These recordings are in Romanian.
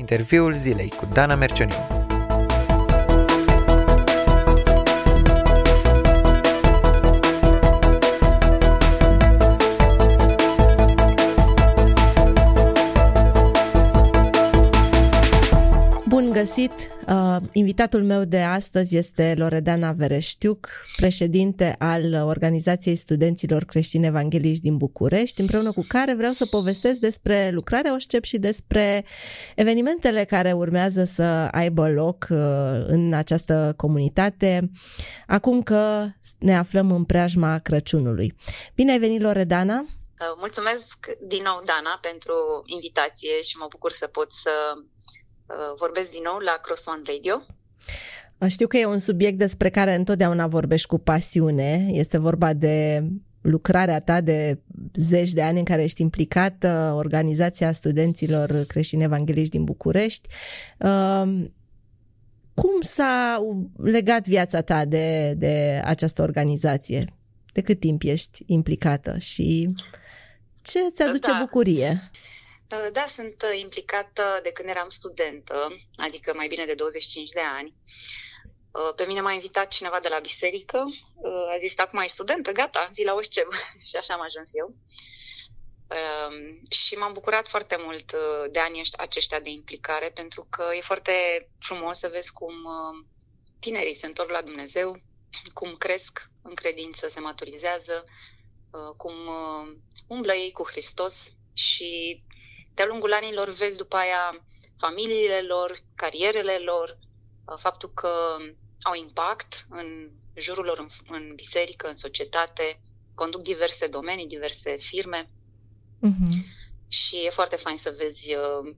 Interviul zilei cu Dana Mercioniu. găsit! Uh, invitatul meu de astăzi este Loredana Vereștiuc, președinte al Organizației Studenților Creștini Evangeliști din București, împreună cu care vreau să povestesc despre lucrarea OSCEP și despre evenimentele care urmează să aibă loc uh, în această comunitate, acum că ne aflăm în preajma Crăciunului. Bine ai venit, Loredana! Uh, mulțumesc din nou, Dana, pentru invitație și mă bucur să pot să Uh, vorbesc din nou la Cross One Radio. Știu că e un subiect despre care întotdeauna vorbești cu pasiune. Este vorba de lucrarea ta de zeci de ani în care ești implicată, Organizația Studenților Creștini Evangeliști din București. Um, cum s-a legat viața ta de, de această organizație? De cât timp ești implicată și ce ți aduce da. bucurie? Uh, da, sunt uh, implicată de când eram studentă, adică mai bine de 25 de ani. Uh, pe mine m-a invitat cineva de la biserică, a zis, acum ești studentă, gata, vii la OSCEM. și așa am ajuns eu. Um, și m-am bucurat foarte mult de anii aceștia de implicare, pentru că e foarte frumos să vezi cum tinerii se întorc la Dumnezeu, cum cresc în credință, se maturizează, cum umblă ei cu Hristos și de-a lungul anilor vezi după aia familiile lor, carierele lor, uh, faptul că au impact în jurul lor, în, în biserică, în societate, conduc diverse domenii, diverse firme. Uh-huh. Și e foarte fain să vezi uh,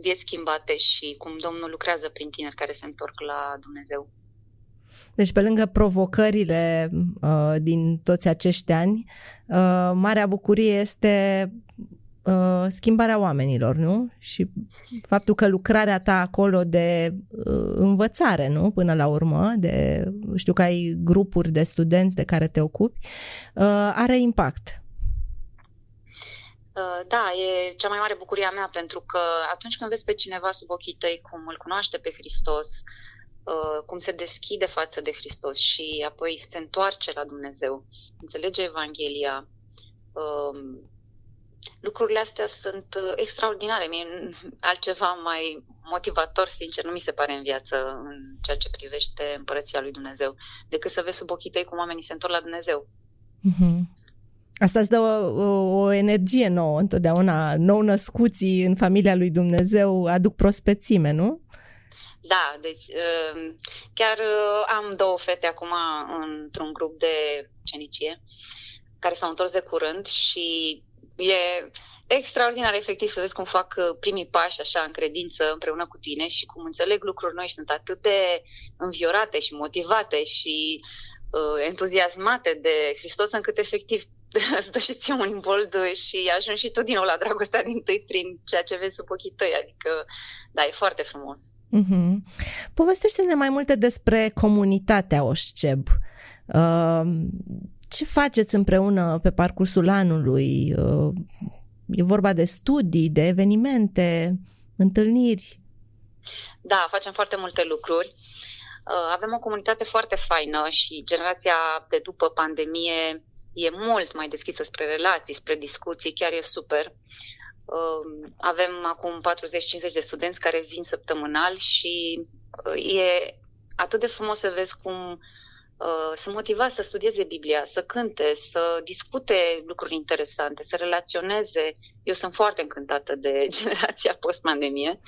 vieți schimbate și cum Domnul lucrează prin tineri care se întorc la Dumnezeu. Deci, pe lângă provocările uh, din toți acești ani, uh, marea bucurie este uh, schimbarea oamenilor, nu? Și faptul că lucrarea ta acolo de uh, învățare, nu? Până la urmă, de, știu că ai grupuri de studenți de care te ocupi, uh, are impact. Uh, da, e cea mai mare bucurie a mea pentru că atunci când vezi pe cineva sub ochii tăi cum îl cunoaște pe Hristos, uh, cum se deschide față de Hristos și apoi se întoarce la Dumnezeu, înțelege Evanghelia, um, lucrurile astea sunt uh, extraordinare. Mie altceva mai motivator, sincer, nu mi se pare în viață în ceea ce privește împărăția lui Dumnezeu, decât să vezi sub ochii tăi cum oamenii se întorc la Dumnezeu. Mm-hmm. Asta îți dă o, o, o energie nouă întotdeauna. Nou născuții în familia lui Dumnezeu aduc prospețime, nu? Da, deci uh, chiar uh, am două fete acum într-un grup de cenicie care s-au întors de curând și e extraordinar efectiv să vezi cum fac uh, primii pași așa în credință împreună cu tine și cum înțeleg lucruri noi și sunt atât de înviorate și motivate și uh, entuziasmate de Hristos încât efectiv îți dă și ție un imbold și ajungi și tu din nou la dragostea din tâi prin ceea ce vezi sub ochii tăi. Adică, da, e foarte frumos. Mm-hmm. Povestește-ne mai multe despre comunitatea OSCEB. Uh, ce faceți împreună pe parcursul anului? Uh, e vorba de studii, de evenimente, întâlniri? Da, facem foarte multe lucruri. Uh, avem o comunitate foarte faină și generația de după pandemie e mult mai deschisă spre relații, spre discuții, chiar e super. Uh, avem acum 40-50 de studenți care vin săptămânal și e atât de frumos să vezi cum Uh, sunt motivați să studieze Biblia, să cânte, să discute lucruri interesante, să relaționeze. Eu sunt foarte încântată de generația post-pandemie.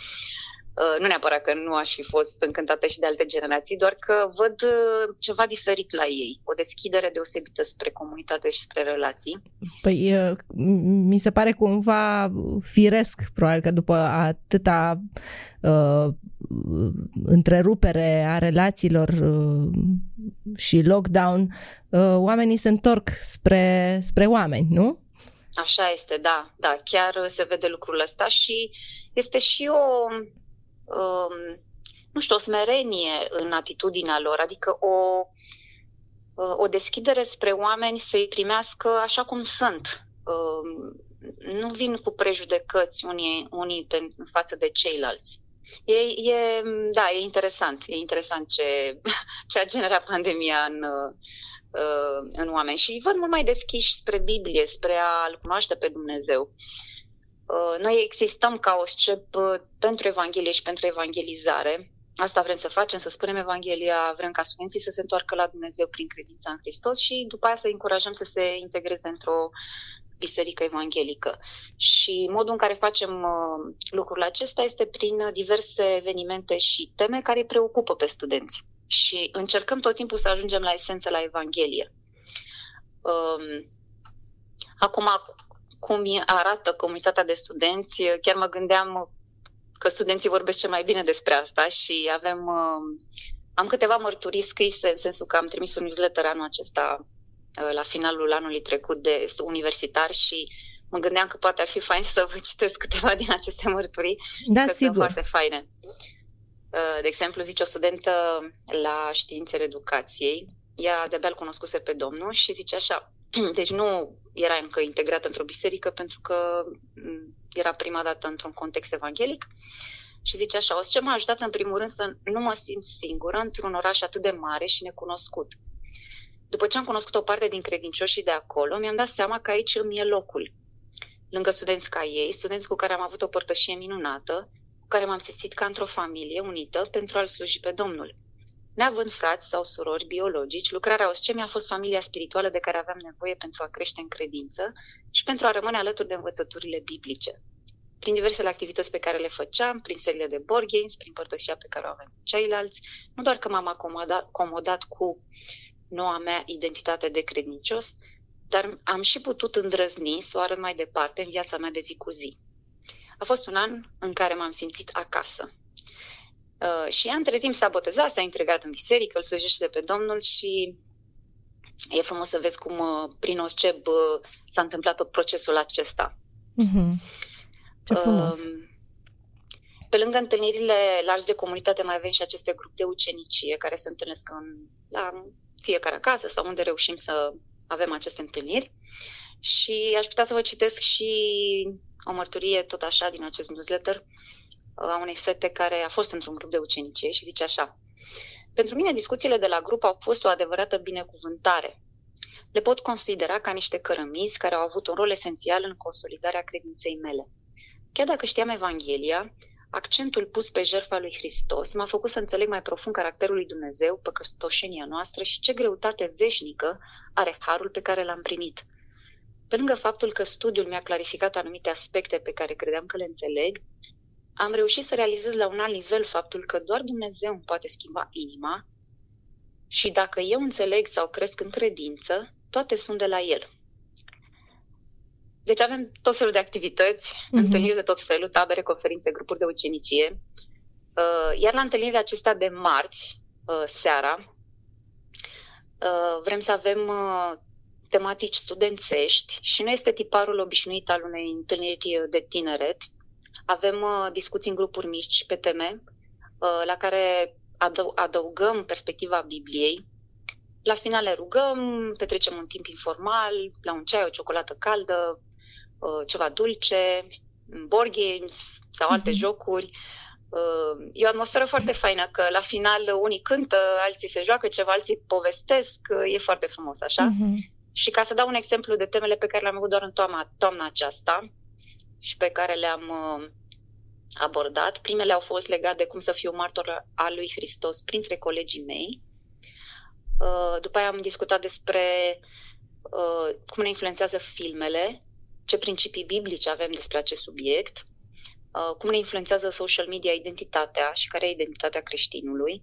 Uh, nu neapărat că nu aș fi fost încântată și de alte generații, doar că văd uh, ceva diferit la ei, o deschidere deosebită spre comunitate și spre relații. Păi mi se pare cumva firesc, probabil că după atâta uh, întrerupere a relațiilor uh, și lockdown, uh, oamenii se întorc spre, spre oameni, nu? Așa este, da, da, chiar se vede lucrul ăsta și este și o, um, nu știu, o smerenie în atitudinea lor, adică o, o deschidere spre oameni să-i primească așa cum sunt. Um, nu vin cu prejudecăți unii, unii pe, în față de ceilalți. E, e, da, e interesant. E interesant ce, ce a generat pandemia în, uh, în oameni. Și îi văd mult mai deschiși spre Biblie, spre a-L cunoaște pe Dumnezeu. Uh, noi existăm ca o scep uh, pentru Evanghelie și pentru evangelizare. Asta vrem să facem, să spunem Evanghelia, vrem ca studenții să se întoarcă la Dumnezeu prin credința în Hristos și după aia să încurajăm să se integreze într-o biserică evanghelică. Și modul în care facem uh, lucrul acesta este prin diverse evenimente și teme care îi preocupă pe studenți. Și încercăm tot timpul să ajungem la esență, la Evanghelie. Um, acum, cum arată comunitatea de studenți, chiar mă gândeam că studenții vorbesc ce mai bine despre asta și avem, uh, am câteva mărturii scrise în sensul că am trimis un newsletter anul acesta uh, la finalul anului trecut de universitar și mă gândeam că poate ar fi fain să vă citesc câteva din aceste mărturii, da, că sigur. sunt foarte faine. Uh, de exemplu, zice o studentă la științele educației, ea de-abia cunoscuse pe domnul și zice așa, deci nu era încă integrată într-o biserică pentru că era prima dată într-un context evanghelic și zice așa, o să ce m-a ajutat în primul rând să nu mă simt singură într-un oraș atât de mare și necunoscut. După ce am cunoscut o parte din credincioșii de acolo, mi-am dat seama că aici îmi e locul. Lângă studenți ca ei, studenți cu care am avut o părtășie minunată, cu care m-am simțit ca într-o familie unită pentru a-L sluji pe Domnul. Neavând frați sau surori biologici, lucrarea OSCE mi-a fost familia spirituală de care aveam nevoie pentru a crește în credință și pentru a rămâne alături de învățăturile biblice. Prin diversele activități pe care le făceam, prin seriile de board games, prin părtășia pe care o avem cu ceilalți, nu doar că m-am acomodat, acomodat cu noua mea identitate de credincios, dar am și putut îndrăzni să o arăt mai departe în viața mea de zi cu zi. A fost un an în care m-am simțit acasă. Uh, și ea între timp s-a botezat, s-a integrat în biserică, îl slujește pe Domnul și e frumos să vezi cum uh, prin OSCEB uh, s-a întâmplat tot procesul acesta. Mm-hmm. Ce frumos! Uh, pe lângă întâlnirile largi de comunitate mai avem și aceste grupuri de ucenicie care se întâlnesc în, la fiecare acasă sau unde reușim să avem aceste întâlniri. Și aș putea să vă citesc și o mărturie tot așa din acest newsletter a unei fete care a fost într-un grup de ucenicie și zice așa. Pentru mine, discuțiile de la grup au fost o adevărată binecuvântare. Le pot considera ca niște cărămizi care au avut un rol esențial în consolidarea credinței mele. Chiar dacă știam Evanghelia, accentul pus pe jertfa lui Hristos m-a făcut să înțeleg mai profund caracterul lui Dumnezeu, păcătoșenia noastră și ce greutate veșnică are harul pe care l-am primit. Pe lângă faptul că studiul mi-a clarificat anumite aspecte pe care credeam că le înțeleg, am reușit să realizez la un alt nivel faptul că doar Dumnezeu îmi poate schimba inima și dacă eu înțeleg sau cresc în credință, toate sunt de la El. Deci avem tot felul de activități, uh-huh. întâlniri de tot felul, tabere, conferințe, grupuri de ucenicie. Uh, iar la întâlnirile acestea de marți, uh, seara, uh, vrem să avem tematici studențești și nu este tiparul obișnuit al unei întâlniri de tineret, avem uh, discuții în grupuri mici pe teme uh, la care adăug- adăugăm perspectiva Bibliei. La final le rugăm, petrecem un timp informal, la un ceai, o ciocolată caldă, uh, ceva dulce, board games sau alte uh-huh. jocuri. Uh, e o atmosferă foarte faină, că la final unii cântă, alții se joacă ceva, alții povestesc, uh, e foarte frumos așa. Uh-huh. Și ca să dau un exemplu de temele pe care le-am avut doar în toamna, toamna aceasta, și pe care le-am uh, abordat. Primele au fost legate de cum să fiu martor al lui Hristos printre colegii mei. Uh, după aia am discutat despre uh, cum ne influențează filmele, ce principii biblice avem despre acest subiect, cum ne influențează social media identitatea și care e identitatea creștinului.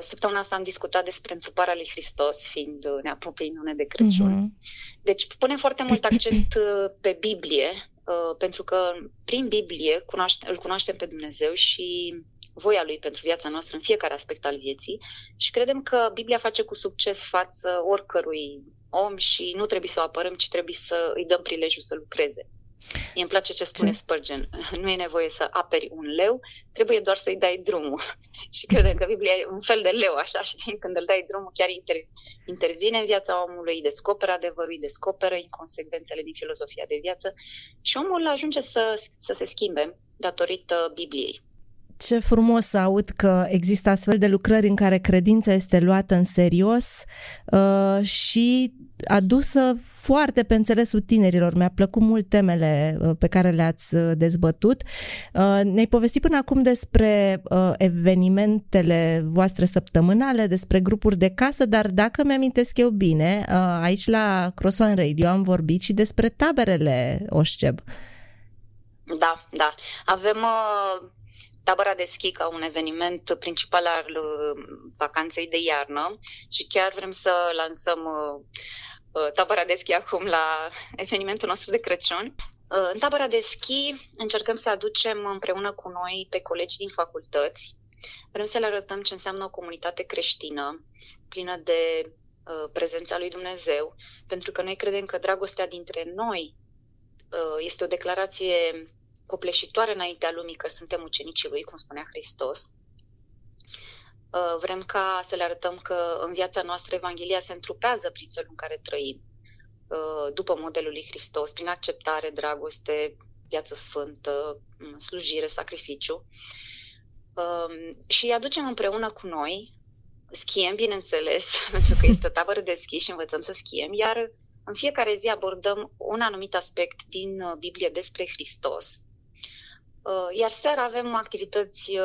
Săptămâna asta am discutat despre întruparea lui Hristos, fiind ne apropie de Crăciun. Uh-huh. Deci punem foarte mult accent pe Biblie, Uh, pentru că prin Biblie cunoaște, îl cunoaștem pe Dumnezeu și voia lui pentru viața noastră în fiecare aspect al vieții și credem că Biblia face cu succes față oricărui om și nu trebuie să o apărăm, ci trebuie să îi dăm prilejul să lucreze. Mie îmi place ce spune Spurgeon. Nu e nevoie să aperi un leu, trebuie doar să-i dai drumul. și credem că Biblia e un fel de leu, așa, știi? Când îl dai drumul, chiar inter- intervine în viața omului, îi descoperă adevărul, îi descoperă inconsecvențele din filozofia de viață și omul ajunge să, să se schimbe datorită Bibliei. Ce frumos să aud că există astfel de lucrări în care credința este luată în serios uh, și adusă foarte pe înțelesul tinerilor. Mi-a plăcut mult temele uh, pe care le-ați uh, dezbătut. Uh, ne-ai povestit până acum despre evenimentele voastre săptămânale, despre grupuri de casă, dar dacă mi-amintesc eu bine, aici la Crossone Radio am vorbit și despre taberele Oșceb. Da, da. Avem uh, tabăra de schi ca un eveniment principal al uh, vacanței de iarnă și chiar vrem să lansăm uh, Uh, tabăra de schi acum la evenimentul nostru de Crăciun. Uh, în tabăra de schi încercăm să aducem împreună cu noi pe colegi din facultăți. Vrem să le arătăm ce înseamnă o comunitate creștină, plină de uh, prezența lui Dumnezeu, pentru că noi credem că dragostea dintre noi este o declarație copleșitoare înaintea lumii că suntem ucenicii lui, cum spunea Hristos. Uh, vrem ca să le arătăm că în viața noastră Evanghelia se întrupează prin felul în care trăim, uh, după modelul lui Hristos, prin acceptare, dragoste, viață sfântă, mm, slujire, sacrificiu. Um, și îi aducem împreună cu noi, schiem, bineînțeles, pentru că este o tabără de schi și învățăm să schiem, iar în fiecare zi abordăm un anumit aspect din uh, Biblie despre Hristos. Iar seara avem activități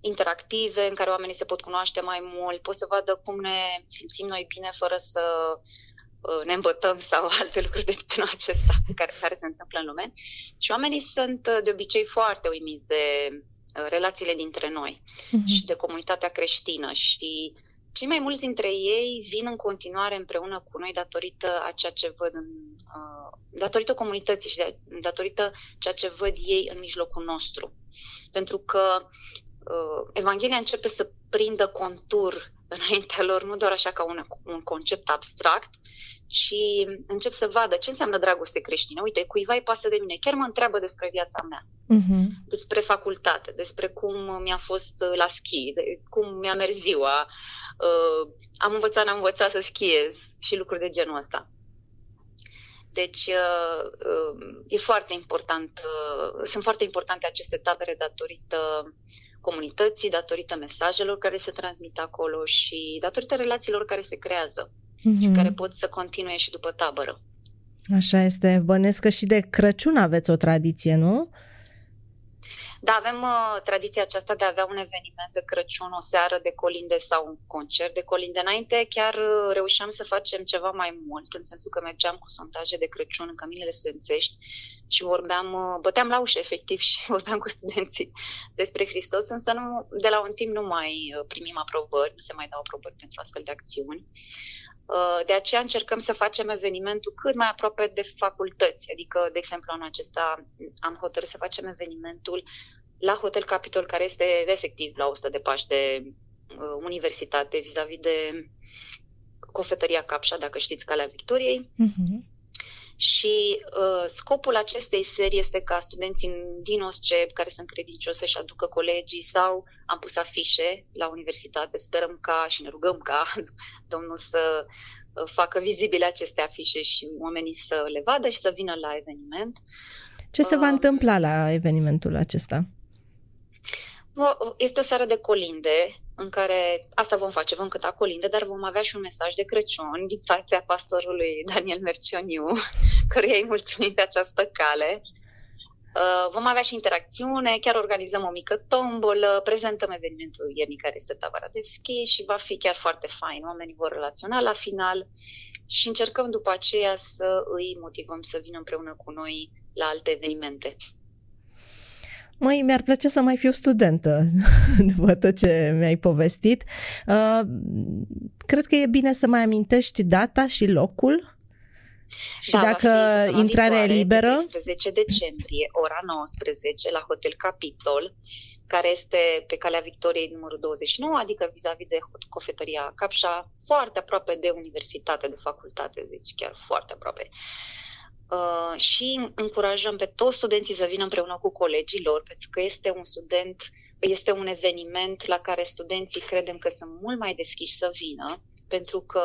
interactive în care oamenii se pot cunoaște mai mult, pot să vadă cum ne simțim noi bine fără să uh, ne îmbătăm sau alte lucruri de genul acesta care, care se întâmplă în lume. Și oamenii sunt uh, de obicei foarte uimiți de uh, relațiile dintre noi uh-huh. și de comunitatea creștină și cei mai mulți dintre ei vin în continuare împreună cu noi datorită a ceea ce văd în, uh, datorită comunității și de, datorită ceea ce văd ei în mijlocul nostru. Pentru că uh, Evanghelia începe să prindă contur înaintea lor, nu doar așa ca un, un concept abstract, ci încep să vadă ce înseamnă dragoste creștină. Uite, cuiva îi pasă de mine, chiar mă întreabă despre viața mea, uh-huh. despre facultate, despre cum mi-a fost la schi, de cum mi-a mers ziua, uh, am învățat, n-am învățat să schiez și lucruri de genul ăsta. Deci uh, uh, e foarte important, uh, sunt foarte importante aceste tabere datorită comunității, datorită mesajelor care se transmit acolo și datorită relațiilor care se creează mm-hmm. și care pot să continue și după tabără. Așa este. Bănesc că și de Crăciun aveți o tradiție, nu? Da, avem uh, tradiția aceasta de a avea un eveniment de Crăciun, o seară de colinde sau un concert de colinde. Înainte chiar uh, reușeam să facem ceva mai mult, în sensul că mergeam cu sondaje de Crăciun în căminele studențești și vorbeam, uh, băteam la ușă efectiv și vorbeam cu studenții despre Hristos, însă nu, de la un timp nu mai uh, primim aprobări, nu se mai dau aprobări pentru astfel de acțiuni. Uh, de aceea încercăm să facem evenimentul cât mai aproape de facultăți. Adică, de exemplu, în acesta am hotărât să facem evenimentul la Hotel Capitol, care este efectiv la 100 de pași de uh, universitate, vis-a-vis de cofetăria Capșa, dacă știți, Calea Victoriei. Uh-huh. Și uh, scopul acestei serii este ca studenții din OSCEP, care sunt credincioși, să-și aducă colegii sau am pus afișe la universitate. Sperăm ca și ne rugăm ca Domnul să uh, facă vizibile aceste afișe și oamenii să le vadă și să vină la eveniment. Ce se va uh, întâmpla la evenimentul acesta? Este o seară de colinde în care asta vom face, vom cânta colinde, dar vom avea și un mesaj de Crăciun din partea pastorului Daniel Mercioniu, căruia îi mulțumim pe această cale. Uh, vom avea și interacțiune, chiar organizăm o mică tombolă, prezentăm evenimentul iernii care este tabara de schi și va fi chiar foarte fain. Oamenii vor relaționa la final și încercăm după aceea să îi motivăm să vină împreună cu noi la alte evenimente. Măi, mi-ar plăcea să mai fiu studentă după tot ce mi-ai povestit. Uh, cred că e bine să mai amintești data și locul. Și da, dacă intrarea e liberă... 13 decembrie, ora 19, la Hotel Capitol, care este pe calea Victoriei numărul 29, adică vis-a-vis de cofetăria Capșa, foarte aproape de universitate, de facultate, deci chiar foarte aproape. uh, și încurajăm pe toți studenții să vină împreună cu colegii lor, pentru că este un student, este un eveniment la care studenții credem că sunt mult mai deschiși să vină, pentru că,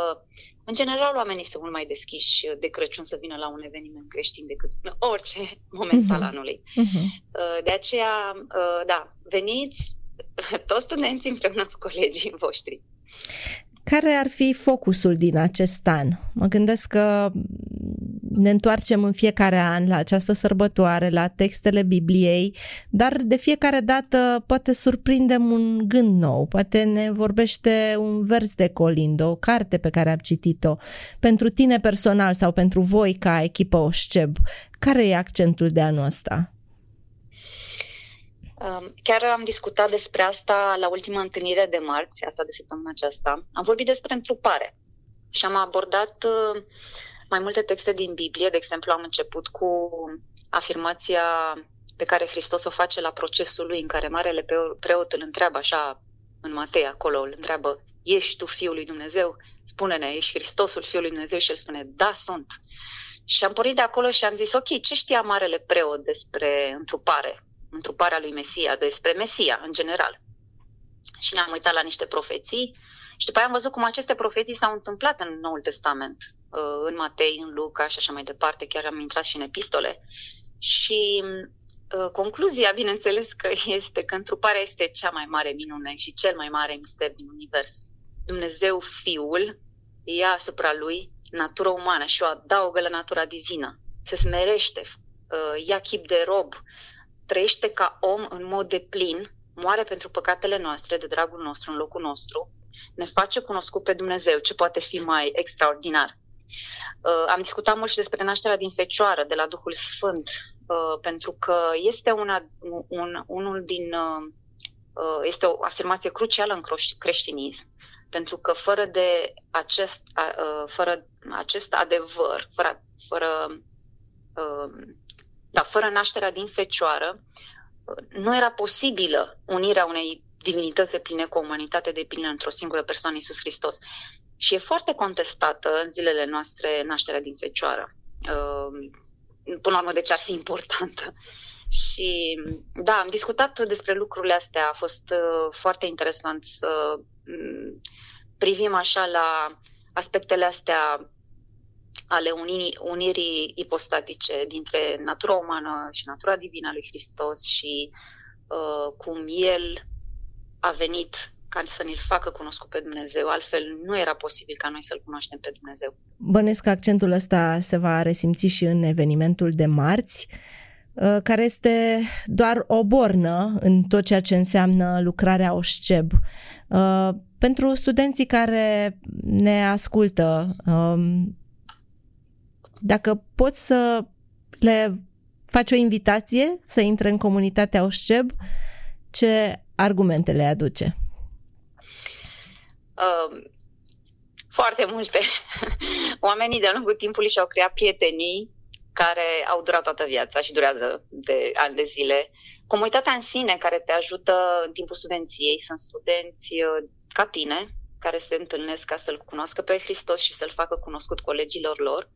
în general, oamenii sunt mult mai deschiși de Crăciun să vină la un eveniment creștin decât în orice moment uh-huh. al anului. Uh-huh. De aceea, uh, da, veniți toți studenții împreună cu colegii voștri. Care ar fi focusul din acest an? Mă gândesc că ne întoarcem în fiecare an la această sărbătoare, la textele Bibliei, dar de fiecare dată poate surprindem un gând nou, poate ne vorbește un vers de colindă, o carte pe care am citit-o. Pentru tine personal sau pentru voi ca echipă OSCEB, care e accentul de anul ăsta? Chiar am discutat despre asta la ultima întâlnire de marți, asta de săptămâna aceasta. Am vorbit despre întrupare și am abordat uh, mai multe texte din Biblie. De exemplu, am început cu afirmația pe care Hristos o face la procesul lui, în care Marele Preot îl întreabă așa, în Matei, acolo, îl întreabă, ești tu Fiul lui Dumnezeu? Spune-ne, ești Hristosul Fiul lui Dumnezeu? Și el spune, da, sunt. Și am pornit de acolo și am zis, ok, ce știa Marele Preot despre întrupare? întruparea lui Mesia, despre Mesia în general. Și ne-am uitat la niște profeții și după aia am văzut cum aceste profeții s-au întâmplat în Noul Testament, uh, în Matei, în Luca și așa mai departe, chiar am intrat și în epistole. Și uh, concluzia, bineînțeles, că este că întruparea este cea mai mare minune și cel mai mare mister din univers. Dumnezeu, Fiul, ia asupra lui natura umană și o adaugă la natura divină. Se smerește, uh, ia chip de rob, trăiește ca om în mod de plin, moare pentru păcatele noastre, de dragul nostru, în locul nostru, ne face cunoscut pe Dumnezeu, ce poate fi mai extraordinar. Uh, am discutat mult și despre nașterea din Fecioară, de la Duhul Sfânt, uh, pentru că este una, un, unul din. Uh, uh este o afirmație crucială în creștinism, pentru că fără de acest, uh, fără acest adevăr, fără, fără uh, dar fără nașterea din fecioară, nu era posibilă unirea unei divinități de pline cu o umanitate de plină într-o singură persoană, Iisus Hristos. Și e foarte contestată în zilele noastre nașterea din fecioară. Uh, până la urmă, de ce ar fi importantă? Și da, am discutat despre lucrurile astea. A fost uh, foarte interesant să mm, privim așa la aspectele astea ale unirii, unirii ipostatice dintre natura umană și natura divină a lui Hristos și uh, cum El a venit ca să ne-l facă cunoscut pe Dumnezeu. Altfel nu era posibil ca noi să-L cunoaștem pe Dumnezeu. Bănesc că accentul ăsta se va resimți și în evenimentul de marți, uh, care este doar o bornă în tot ceea ce înseamnă lucrarea OSCEB. Uh, pentru studenții care ne ascultă, um, dacă poți să le faci o invitație să intre în comunitatea OSCEB, ce argumente le aduce? Uh, foarte multe. Oamenii de-a lungul timpului și-au creat prietenii care au durat toată viața și durează de ani de zile. Comunitatea în sine care te ajută în timpul studenției sunt studenți uh, ca tine, care se întâlnesc ca să-L cunoască pe Hristos și să-L facă cunoscut colegilor lor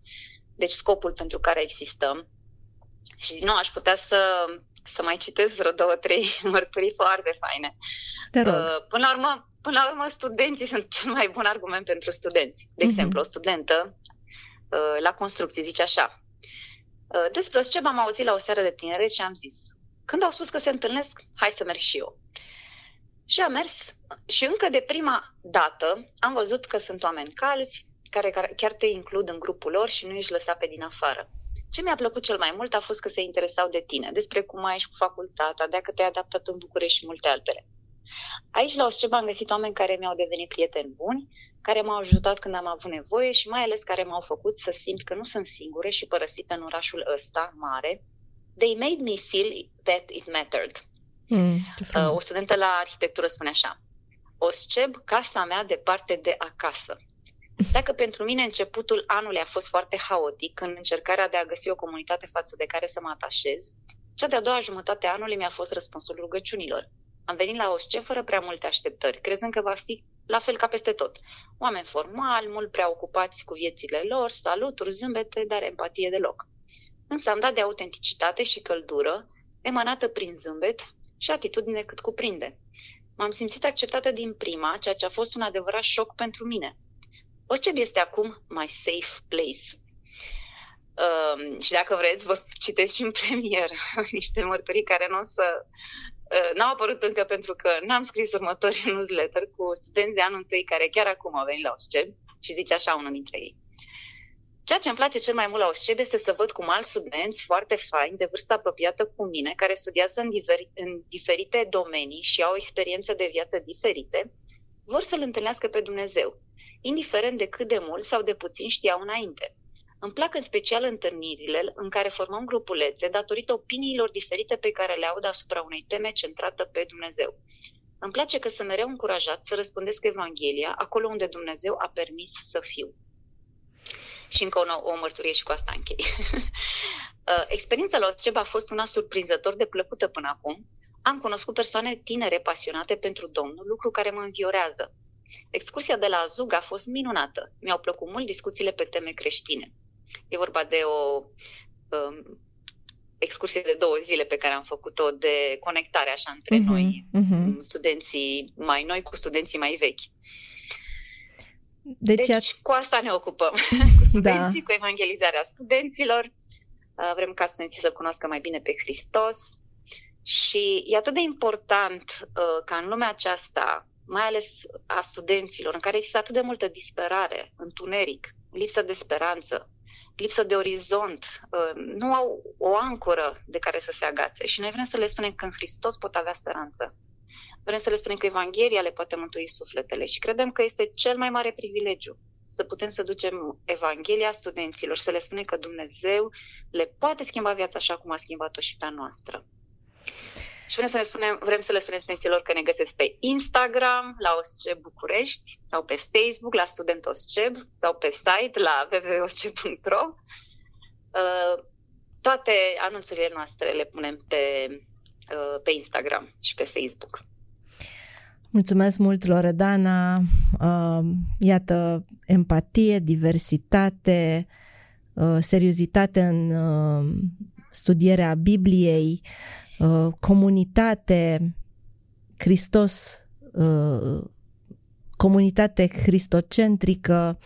deci scopul pentru care existăm. Și din nou aș putea să, să mai citesc vreo două, trei mărturii foarte faine. Te rog. Uh, până la urmă, până la urmă, studenții sunt cel mai bun argument pentru studenți. De uh-huh. exemplu, o studentă uh, la construcții zice așa. Uh, despre ce am auzit la o seară de tinere și am zis, când au spus că se întâlnesc, hai să merg și eu. Și am mers și încă de prima dată am văzut că sunt oameni calzi, care chiar te includ în grupul lor și nu ești lăsat pe din afară. Ce mi-a plăcut cel mai mult a fost că se interesau de tine, despre cum ai și cu facultatea, dacă te-ai adaptat în București și multe altele. Aici la OSCEB am găsit oameni care mi-au devenit prieteni buni, care m-au ajutat când am avut nevoie și mai ales care m-au făcut să simt că nu sunt singure și părăsită în orașul ăsta mare. They made me feel that it mattered. Mm, o studentă la arhitectură spune așa. OSCEB, casa mea departe de acasă. Dacă pentru mine începutul anului a fost foarte haotic în încercarea de a găsi o comunitate față de care să mă atașez, cea de-a doua jumătate a anului mi-a fost răspunsul rugăciunilor. Am venit la OSCE fără prea multe așteptări, crezând că va fi la fel ca peste tot. Oameni formali, mult prea ocupați cu viețile lor, saluturi, zâmbete, dar empatie deloc. însă am dat de autenticitate și căldură, emanată prin zâmbet și atitudine cât cuprinde. M-am simțit acceptată din prima, ceea ce a fost un adevărat șoc pentru mine. Oceb este acum my safe place. Uh, și dacă vreți, vă citesc și în premier niște mărturii care nu o să... Uh, n-au apărut încă pentru că n-am scris următorii newsletter cu studenți de anul întâi care chiar acum au venit la OSCE și zice așa unul dintre ei. Ceea ce îmi place cel mai mult la OSCEB este să văd cum alți studenți foarte faini, de vârstă apropiată cu mine, care studiază în, diver- în diferite domenii și au experiențe de viață diferite, vor să-L întâlnească pe Dumnezeu, indiferent de cât de mult sau de puțin știau înainte. Îmi plac în special întâlnirile în care formăm grupulețe datorită opiniilor diferite pe care le aud asupra unei teme centrată pe Dumnezeu. Îmi place că sunt mereu încurajat să răspundesc Evanghelia acolo unde Dumnezeu a permis să fiu. Și încă o, o mărturie și cu asta închei. Uh, experiența la OCEB a fost una surprinzător de plăcută până acum. Am cunoscut persoane tinere pasionate pentru Domnul, lucru care mă înviorează. Excursia de la Azug a fost minunată. Mi-au plăcut mult discuțiile pe teme creștine. E vorba de o um, excursie de două zile pe care am făcut-o de conectare așa între uh-huh, noi, uh-huh. studenții mai noi cu studenții mai vechi. Deci, deci cu asta ne ocupăm, cu studenții, da. cu evangelizarea studenților. Uh, vrem ca studenții să cunoască mai bine pe Hristos și e atât de important uh, ca în lumea aceasta, mai ales a studenților, în care există atât de multă disperare, întuneric, lipsă de speranță, lipsă de orizont, uh, nu au o ancoră de care să se agațe. Și noi vrem să le spunem că în Hristos pot avea speranță. Vrem să le spunem că Evanghelia le poate mântui sufletele și credem că este cel mai mare privilegiu să putem să ducem Evanghelia studenților, să le spunem că Dumnezeu le poate schimba viața așa cum a schimbat-o și pe a noastră. Și vrem să, le spunem, vrem să le spunem studenților că ne găsesc pe Instagram, la OSCE București, sau pe Facebook, la Student OSCEB, sau pe site, la www.osceb.ro. Uh, toate anunțurile noastre le punem pe, uh, pe Instagram și pe Facebook. Mulțumesc mult, Loredana. Uh, iată, empatie, diversitate, uh, seriozitate în uh, studierea Bibliei, uh, comunitate, Hristos, uh, comunitate cristocentrică,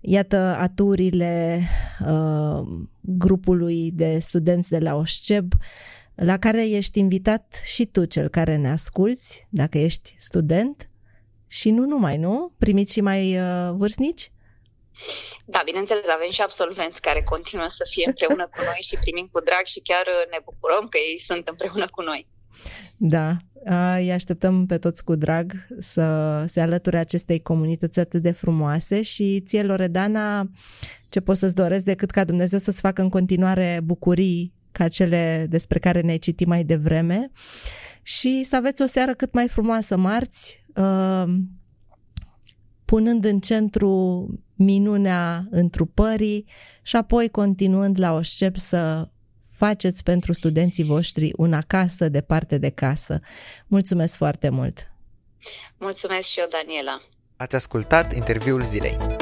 iată aturile uh, grupului de studenți de la OSCEB, la care ești invitat și tu, cel care ne asculți, dacă ești student, și nu numai, nu? Primiți și mai uh, vârstnici? Da, bineînțeles, avem și absolvenți care continuă să fie împreună cu noi și primim cu drag și chiar uh, ne bucurăm că ei sunt împreună cu noi. Da, îi așteptăm pe toți cu drag să se alăture acestei comunități atât de frumoase și ție, Loredana, ce pot să-ți doresc decât ca Dumnezeu să-ți facă în continuare bucurii ca cele despre care ne-ai citit mai devreme și să aveți o seară cât mai frumoasă marți, uh, punând în centru minunea întrupării și apoi continuând la OSCEP să faceți pentru studenții voștri una casă departe de casă. Mulțumesc foarte mult! Mulțumesc și eu, Daniela! Ați ascultat interviul zilei.